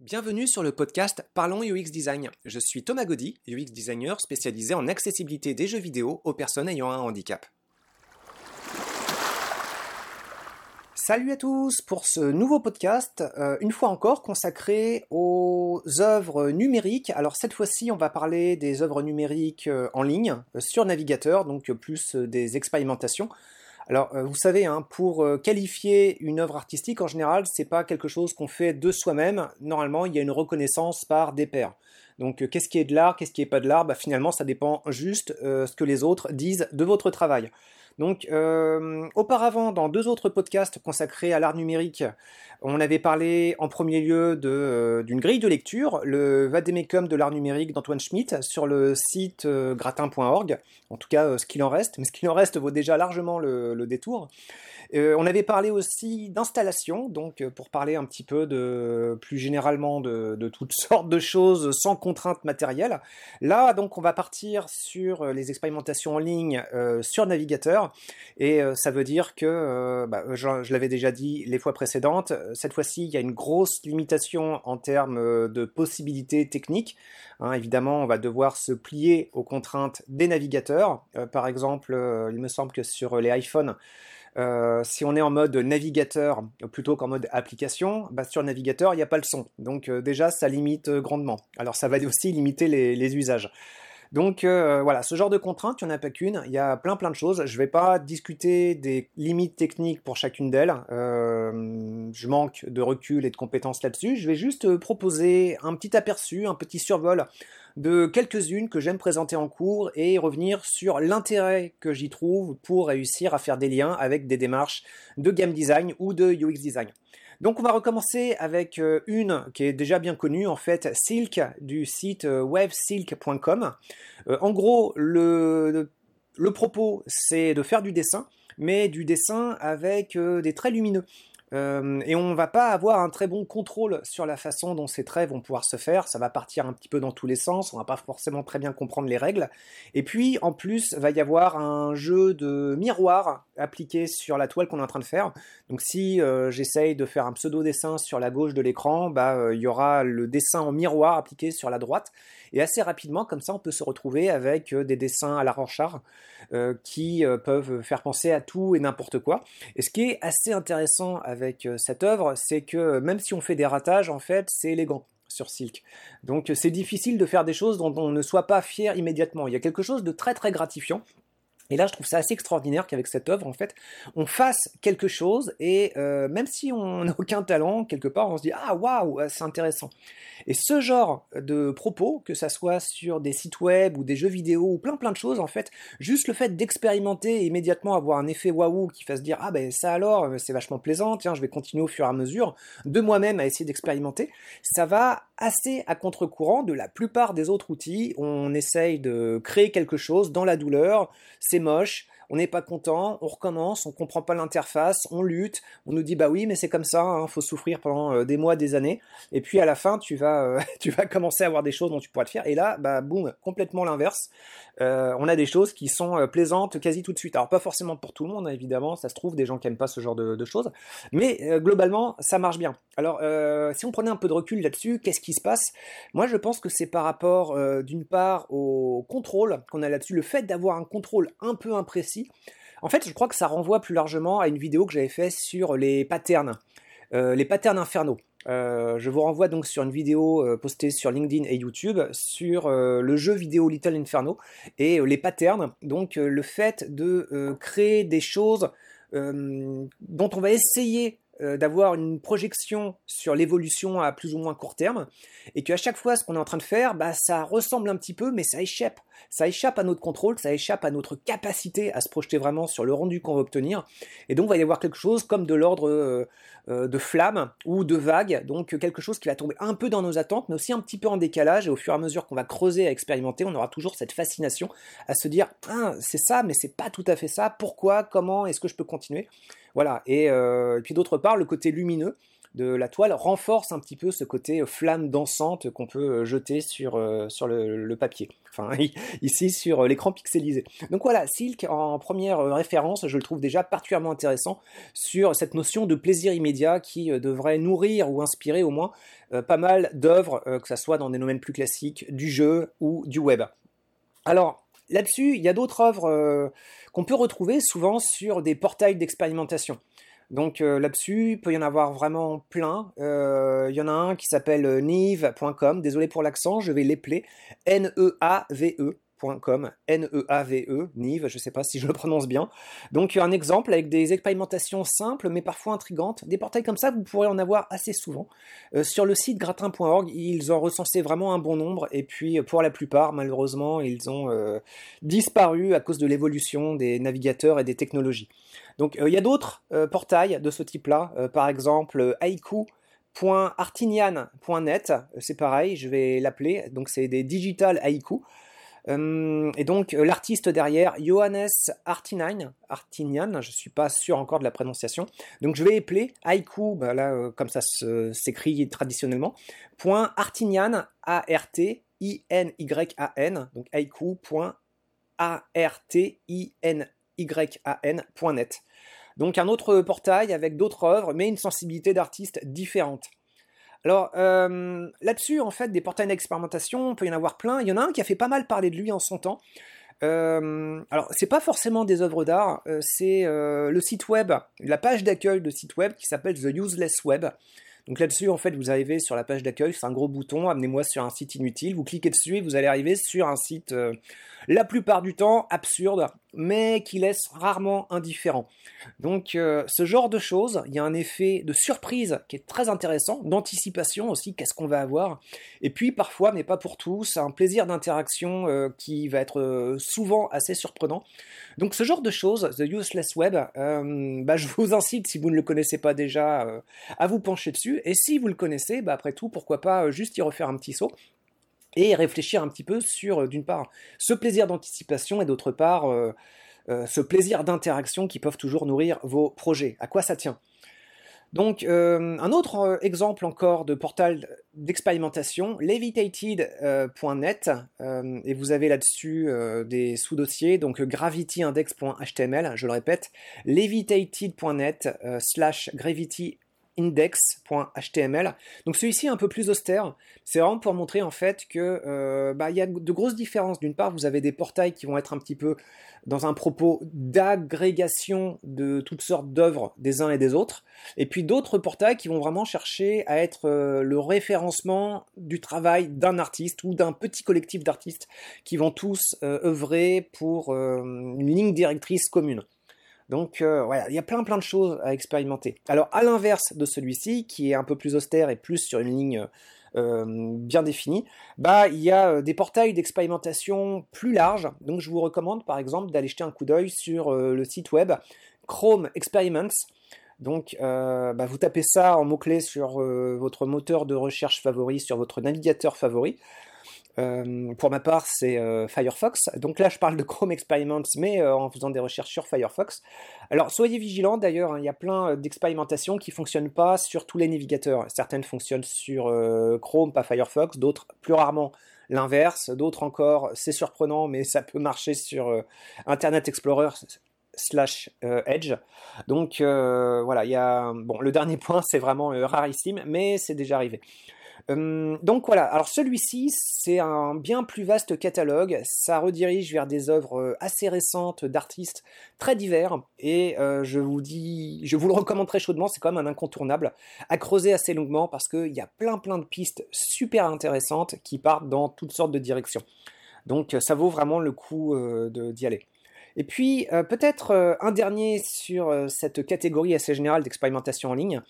Bienvenue sur le podcast Parlons UX Design. Je suis Thomas Gaudy, UX designer spécialisé en accessibilité des jeux vidéo aux personnes ayant un handicap. Salut à tous pour ce nouveau podcast, euh, une fois encore consacré aux œuvres numériques. Alors cette fois-ci, on va parler des œuvres numériques euh, en ligne, euh, sur navigateur, donc plus des expérimentations. Alors, vous savez, hein, pour qualifier une œuvre artistique, en général, c'est pas quelque chose qu'on fait de soi-même. Normalement, il y a une reconnaissance par des pairs. Donc, qu'est-ce qui est de l'art, qu'est-ce qui est pas de l'art? Bah, Finalement, ça dépend juste ce que les autres disent de votre travail. Donc, euh, auparavant, dans deux autres podcasts consacrés à l'art numérique, on avait parlé en premier lieu euh, d'une grille de lecture, le Vademecum de l'art numérique d'Antoine Schmitt sur le site euh, gratin.org. En tout cas, ce qu'il en reste, mais ce qu'il en reste vaut déjà largement le détour. Euh, on avait parlé aussi d'installation, donc euh, pour parler un petit peu de plus généralement de, toutes sortes de choses sans contraintes matérielles. Là, donc, on va partir sur euh, les expérimentations en ligne sur navigateur, et ça veut dire que, bah, je, l'avais déjà dit les fois précédentes, cette fois-ci, il y a une grosse limitation en termes de possibilités techniques. Hein, évidemment, on va devoir se plier aux contraintes des navigateurs. par exemple, il me semble que sur les iPhones, euh, si on est en mode navigateur plutôt qu'en mode application, bah, sur navigateur, il n'y a pas le son. Donc euh, déjà, ça limite euh, grandement. Alors ça va aussi limiter les, usages. Donc voilà, ce genre de contraintes, il n'y en a pas qu'une, il y a plein plein de choses. Je ne vais pas discuter des limites techniques pour chacune d'elles. je manque de recul et de compétences là-dessus. Je vais juste proposer un petit aperçu, un petit survol de quelques-unes que j'aime présenter en cours et revenir sur l'intérêt que j'y trouve pour réussir à faire des liens avec des démarches de game design ou de UX design. Donc on va recommencer avec euh, une qui est déjà bien connue en fait, Silk du site euh, websilk.com. Euh, en gros, le, le propos c'est de faire du dessin, mais du dessin avec des traits lumineux. Euh, et on va pas avoir un très bon contrôle sur la façon dont ces traits vont pouvoir se faire. Ça va partir un petit peu dans tous les sens. On va pas forcément très bien comprendre les règles. Et puis, en plus, va y avoir un jeu de miroir appliqué sur la toile qu'on est en train de faire. Donc, si euh, j'essaye de faire un pseudo dessin sur la gauche de l'écran, bah, euh, il y aura le dessin en miroir appliqué sur la droite. Et assez rapidement, comme ça, on peut se retrouver avec des dessins à la Rorschach qui peuvent faire penser à tout et n'importe quoi. Et ce qui est assez intéressant avec euh, cette œuvre, c'est que même si on fait des ratages, en fait, c'est élégant sur Silk. Donc c'est difficile de faire des choses dont on ne soit pas fier immédiatement. Il y a quelque chose de très très gratifiant et là, je trouve ça assez extraordinaire qu'avec cette œuvre, en fait, on fasse quelque chose et euh, même si on n'a aucun talent, quelque part, on se dit ah waouh, c'est intéressant. Et ce genre de propos, que ça soit sur des sites web ou des jeux vidéo ou plein plein de choses, en fait, juste le fait d'expérimenter et immédiatement avoir un effet waouh qui fasse dire ah ben ça alors, c'est vachement plaisant, tiens, je vais continuer au fur et à mesure de moi-même à essayer d'expérimenter, ça va assez à contre-courant de la plupart des autres outils. On essaye de créer quelque chose dans la douleur, c'est moche, on n'est pas content, on recommence, on comprend pas l'interface, on lutte, on nous dit bah oui mais c'est comme ça, il hein, faut souffrir pendant euh, des mois, des années, et puis à la fin tu vas, euh, tu vas commencer à avoir des choses dont tu pourras te faire, et là bah boum, complètement l'inverse, euh, on a des choses qui sont plaisantes quasi tout de suite. Alors pas forcément pour tout le monde hein, évidemment, ça se trouve des gens qui aiment pas ce genre de, choses, mais globalement ça marche bien. Alors si on prenait un peu de recul là-dessus, qu'est-ce qui se passe? Moi je pense que c'est par rapport d'une part au contrôle qu'on a là-dessus, le fait d'avoir un contrôle un peu imprécis en fait, je crois que ça renvoie plus largement à une vidéo que j'avais faite sur les patterns, euh, les patterns infernaux. Euh, je vous renvoie donc sur une vidéo euh, postée sur LinkedIn et YouTube sur le jeu vidéo Little Inferno et les patterns, donc le fait de créer des choses dont on va essayer d'avoir une projection sur l'évolution à plus ou moins court terme, et qu'à chaque fois ce qu'on est en train de faire, bah, ça ressemble un petit peu, mais ça échappe. Ça échappe à notre contrôle, ça échappe à notre capacité à se projeter vraiment sur le rendu qu'on va obtenir. Et donc il va y avoir quelque chose comme de l'ordre euh, euh, de flamme ou de vague, donc quelque chose qui va tomber un peu dans nos attentes, mais aussi un petit peu en décalage, et au fur et à mesure qu'on va creuser et expérimenter, on aura toujours cette fascination à se dire, ah, c'est ça, mais c'est pas tout à fait ça, pourquoi, comment, est-ce que je peux continuer? Voilà, et, et puis d'autre part, le côté lumineux, de la toile renforce un petit peu ce côté flamme dansante qu'on peut jeter sur, sur le, papier. Enfin, ici sur l'écran pixelisé. Donc voilà, Silk en première référence, je le trouve déjà particulièrement intéressant sur cette notion de plaisir immédiat qui devrait nourrir ou inspirer au moins pas mal d'œuvres, que ce soit dans des domaines plus classiques du jeu ou du web. Alors, là-dessus, il y a d'autres œuvres qu'on peut retrouver souvent sur des portails d'expérimentation. Donc euh, là-dessus, il peut y en avoir vraiment plein. Euh, il y en a un qui s'appelle euh, neve.com. Désolé pour l'accent, je vais l'épeler. N-E-A-V-E. .com, N-E-A-V-E, Nive, je ne sais pas si je le prononce bien. Donc un exemple avec des expérimentations simples mais parfois intrigantes. Des portails comme ça, vous pourrez en avoir assez souvent. sur le site gratin.org, ils ont recensé vraiment un bon nombre et puis pour la plupart, malheureusement, ils ont disparu à cause de l'évolution des navigateurs et des technologies. Donc euh, il y a d'autres euh, portails de ce type-là, euh, par exemple haiku.artinian.net, c'est pareil, je vais l'appeler, donc c'est des digital haïku. Et donc l'artiste derrière, Johannes Artinian, Artinian, je suis pas sûr encore de la prononciation. Donc je vais épeler haïku, bah là comme ça s'écrit traditionnellement, point Artinian, A R T I N Y A N, donc haïku.artinian.net. Donc un autre portail avec d'autres œuvres, mais une sensibilité d'artistes différente. Alors euh, là-dessus, en fait, des portails d'expérimentation, on peut y en avoir plein. Il y en a un qui a fait pas mal parler de lui en son temps. Euh, alors, c'est pas forcément des œuvres d'art, euh, c'est le site web, la page d'accueil de site web qui s'appelle The Useless Web. Donc là-dessus, en fait, vous arrivez sur la page d'accueil, c'est un gros bouton, amenez-moi sur un site inutile, vous cliquez dessus et vous allez arriver sur un site, euh, la plupart du temps, absurde, mais qui laisse rarement indifférent. Donc euh, ce genre de choses, il y a un effet de surprise qui est très intéressant, d'anticipation aussi, qu'est-ce qu'on va avoir, et puis parfois, mais pas pour tous, un plaisir d'interaction euh, qui va être souvent assez surprenant. Donc ce genre de choses, The Useless Web, bah, je vous incite, si vous ne le connaissez pas déjà, à vous pencher dessus et si vous le connaissez, bah, après tout, pourquoi pas euh, juste y refaire un petit saut et réfléchir un petit peu sur, euh, d'une part, ce plaisir d'anticipation et d'autre part, euh, ce plaisir d'interaction qui peuvent toujours nourrir vos projets. À quoi ça tient? Donc, un autre exemple encore de portal d'expérimentation, levitated.net, et vous avez là-dessus des sous-dossiers, donc gravityindex.html, je le répète, levitated.net slash gravity index.html. Donc celui-ci est un peu plus austère. C'est vraiment pour montrer en fait que euh, bah, y a de grosses différences. D'une part, vous avez des portails qui vont être un petit peu dans un propos d'agrégation de toutes sortes d'œuvres des uns et des autres, et puis d'autres portails qui vont vraiment chercher à être euh, le référencement du travail d'un artiste ou d'un petit collectif d'artistes qui vont tous euh, œuvrer pour une ligne directrice commune. Donc euh, voilà, il y a plein plein de choses à expérimenter. Alors à l'inverse de celui-ci, qui est un peu plus austère et plus sur une ligne euh, bien définie, bah il y a euh, des portails d'expérimentation plus larges. Donc je vous recommande par exemple d'aller jeter un coup d'œil sur le site web Chrome Experiments. Donc, bah, vous tapez ça en mots-clés sur votre moteur de recherche favori, sur votre navigateur favori. Euh, pour ma part, c'est euh, Firefox. Donc là, je parle de Chrome Experiments, mais euh, en faisant des recherches sur Firefox. Alors, soyez vigilants d'ailleurs, hein, il y a plein d'expérimentations qui ne fonctionnent pas sur tous les navigateurs. Certaines fonctionnent sur Chrome, pas Firefox, d'autres plus rarement l'inverse, d'autres encore, c'est surprenant, mais ça peut marcher sur Internet Explorer slash Edge. Donc voilà, il y a... Bon, le dernier point, c'est vraiment rarissime, mais c'est déjà arrivé. Euh, donc voilà, alors celui-ci, c'est un bien plus vaste catalogue, ça redirige vers des œuvres euh, assez récentes d'artistes très divers, et euh, je vous dis, je vous le recommande très chaudement, c'est quand même un incontournable, à creuser assez longuement, parce qu'il y a plein plein de pistes super intéressantes qui partent dans toutes sortes de directions. Donc ça vaut vraiment le coup d'y aller. Et puis peut-être un dernier sur cette catégorie assez générale d'expérimentation en ligne.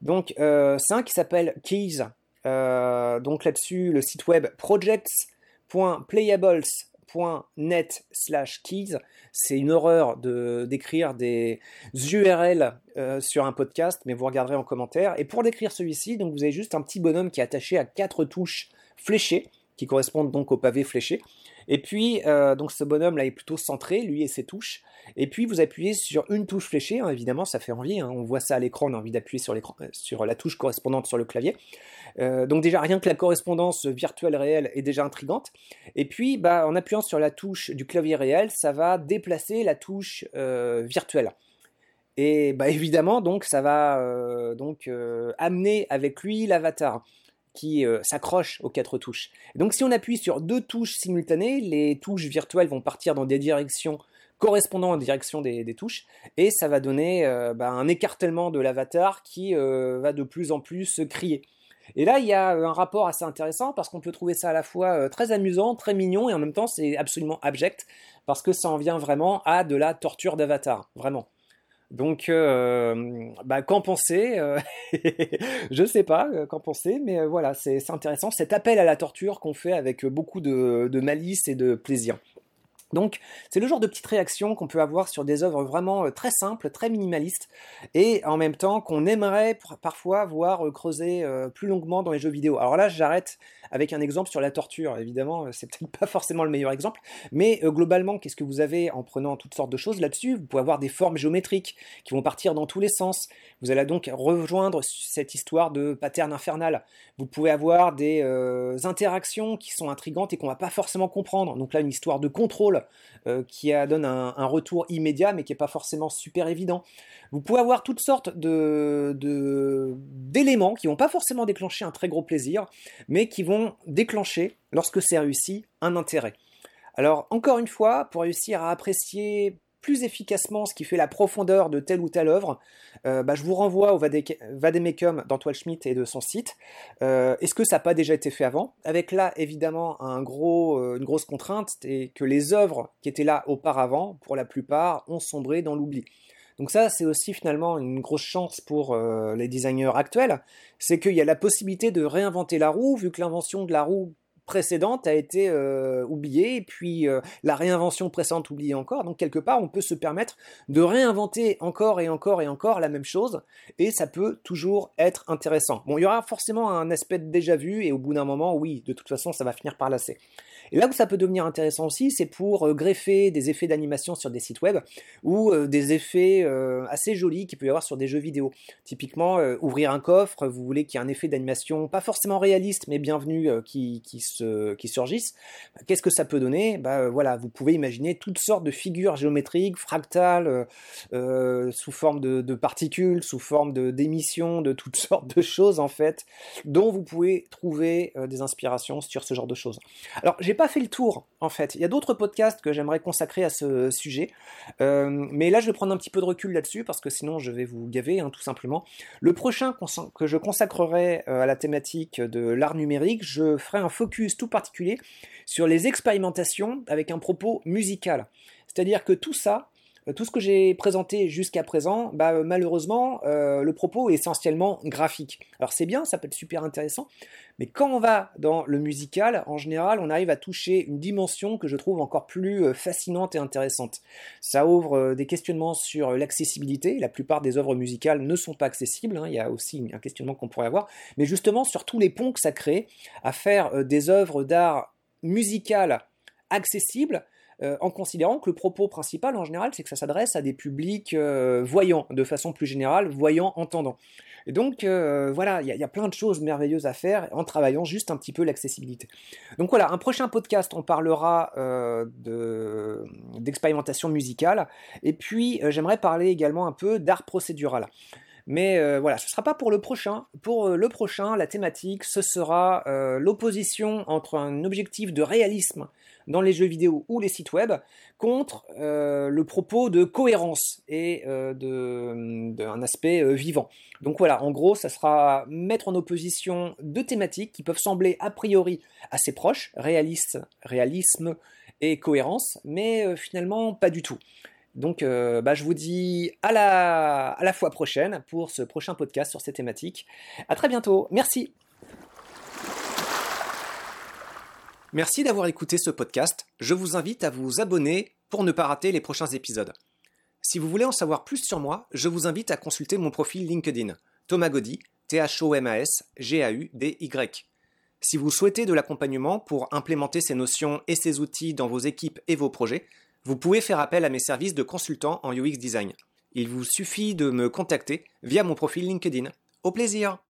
Donc c'est un qui s'appelle Keys, donc là-dessus, le site web projects.playables.net slash keys. C'est une horreur de d'écrire des URL euh, sur un podcast, mais vous regarderez en commentaire. Et pour décrire celui-ci, donc vous avez juste un petit bonhomme qui est attaché à quatre touches fléchées, qui correspondent donc au pavé fléché. Et puis, euh, donc ce bonhomme là est plutôt centré, lui et ses touches. Et puis vous appuyez sur une touche fléchée, hein, évidemment ça fait envie, hein. on voit ça à l'écran, on a envie d'appuyer sur, sur la touche correspondante sur le clavier. donc déjà rien que la correspondance virtuelle réelle est déjà intrigante. Et puis bah, en appuyant sur la touche du clavier réel, ça va déplacer la touche virtuelle. Et bah, évidemment, donc, ça va euh, donc euh, amener avec lui l'avatar qui euh, s'accroche aux quatre touches. donc, si on appuie sur deux touches simultanées, les touches virtuelles vont partir dans des directions correspondant à direction des, touches, et ça va donner bah, un écartèlement de l'avatar qui va de plus en plus crier. Et là, il y a un rapport assez intéressant parce qu'on peut trouver ça à la fois très amusant, très mignon, et en même temps, c'est absolument abject parce que ça en vient vraiment à de la torture d'avatar, vraiment. Donc, euh, bah, qu'en penser euh, Je sais pas euh, qu'en penser, mais voilà, c'est intéressant. Cet appel à la torture qu'on fait avec beaucoup de, malice et de plaisir. Donc, c'est le genre de petite réaction qu'on peut avoir sur des œuvres vraiment très simples, très minimalistes, et en même temps qu'on aimerait parfois voir creuser plus longuement dans les jeux vidéo. Alors là, j'arrête avec un exemple sur la torture. Évidemment, euh, c'est peut-être pas forcément le meilleur exemple, mais euh, globalement, qu'est-ce que vous avez en prenant toutes sortes de choses là-dessus? Vous pouvez avoir des formes géométriques qui vont partir dans tous les sens. Vous allez donc rejoindre cette histoire de pattern infernal. Vous pouvez avoir des euh, interactions qui sont intrigantes et qu'on va pas forcément comprendre. Donc là, une histoire de contrôle qui donne un, retour immédiat, mais qui est pas forcément super évident. Vous pouvez avoir toutes sortes d'éléments qui vont pas forcément déclencher un très gros plaisir, mais qui vont déclencher, lorsque c'est réussi, un intérêt. Alors, encore une fois, pour réussir à apprécier plus efficacement ce qui fait la profondeur de telle ou telle œuvre, euh, bah, je vous renvoie au Vademecum d'Antoine Schmitt et de son site. Euh, est-ce que ça n'a pas déjà été fait avant? Avec là, évidemment, euh, une grosse contrainte, c'est que les œuvres qui étaient là auparavant, pour la plupart, ont sombré dans l'oubli. Donc ça, c'est aussi finalement une grosse chance pour les designers actuels, c'est qu'il y a la possibilité de réinventer la roue, vu que l'invention de la roue précédente a été euh, oubliée, puis euh, la réinvention précédente oubliée encore. Donc quelque part, on peut se permettre de réinventer encore et encore et encore la même chose, et ça peut toujours être intéressant. Bon, il y aura forcément un aspect déjà vu, et au bout d'un moment, oui, de toute façon, ça va finir par lasser. Et là où ça peut devenir intéressant aussi, c'est pour euh, greffer des effets d'animation sur des sites web ou euh, des effets euh, assez jolis qu'il peut y avoir sur des jeux vidéo. Typiquement, ouvrir un coffre, vous voulez qu'il y ait un effet d'animation pas forcément réaliste, mais bienvenu qui, qui, se, qui surgisse. Qu'est-ce que ça peut donner? Bah, voilà, Vous pouvez imaginer toutes sortes de figures géométriques, fractales, sous forme de, de, particules, sous forme d'émissions, de, de toutes sortes de choses en fait, dont vous pouvez trouver des inspirations sur ce genre de choses. Alors, j'ai pas fait le tour, en fait. Il y a d'autres podcasts que j'aimerais consacrer à ce sujet. Euh, mais là, je vais prendre un petit peu de recul là-dessus, parce que sinon, je vais vous gaver, hein, tout simplement. Le prochain que je consacrerai euh, à la thématique de l'art numérique, je ferai un focus tout particulier sur les expérimentations avec un propos musical. C'est-à-dire que tout ça, tout ce que j'ai présenté jusqu'à présent, bah, euh, malheureusement, euh, le propos est essentiellement graphique. Alors c'est bien, ça peut être super intéressant, mais quand on va dans le musical, en général, on arrive à toucher une dimension que je trouve encore plus fascinante et intéressante. Ça ouvre des questionnements sur l'accessibilité. La plupart des œuvres musicales ne sont pas accessibles. Hein. Il y a aussi un questionnement qu'on pourrait avoir, mais justement sur tous les ponts que ça crée à faire des œuvres d'art musicales accessibles euh, en considérant que le propos principal en général, c'est que ça s'adresse à des publics euh, voyants, de façon plus générale, voyants, entendants. Et donc euh, voilà, il y, a plein de choses merveilleuses à faire en travaillant juste un petit peu l'accessibilité. Donc voilà, un prochain podcast, on parlera d'expérimentation musicale, et puis j'aimerais parler également un peu d'art procédural. Mais voilà, ce ne sera pas pour le prochain. Pour le prochain, la thématique, ce sera l'opposition entre un objectif de réalisme dans les jeux vidéo ou les sites web contre euh, le propos de cohérence et euh, d'un aspect euh, vivant. Donc voilà, en gros, ça sera mettre en opposition deux thématiques qui peuvent sembler a priori assez proches, réalisme et cohérence, mais finalement pas du tout. Donc bah, je vous dis à la, à la fois prochaine pour ce prochain podcast sur ces thématiques. À très bientôt, merci. Merci d'avoir écouté ce podcast. Je vous invite à vous abonner pour ne pas rater les prochains épisodes. Si vous voulez en savoir plus sur moi, je vous invite à consulter mon profil LinkedIn, Thomas Gaudy, T-H-O-M-A-S, G-A-U-D-Y. Si vous souhaitez de l'accompagnement pour implémenter ces notions et ces outils dans vos équipes et vos projets, vous pouvez faire appel à mes services de consultant en UX Design. Il vous suffit de me contacter via mon profil LinkedIn. Au plaisir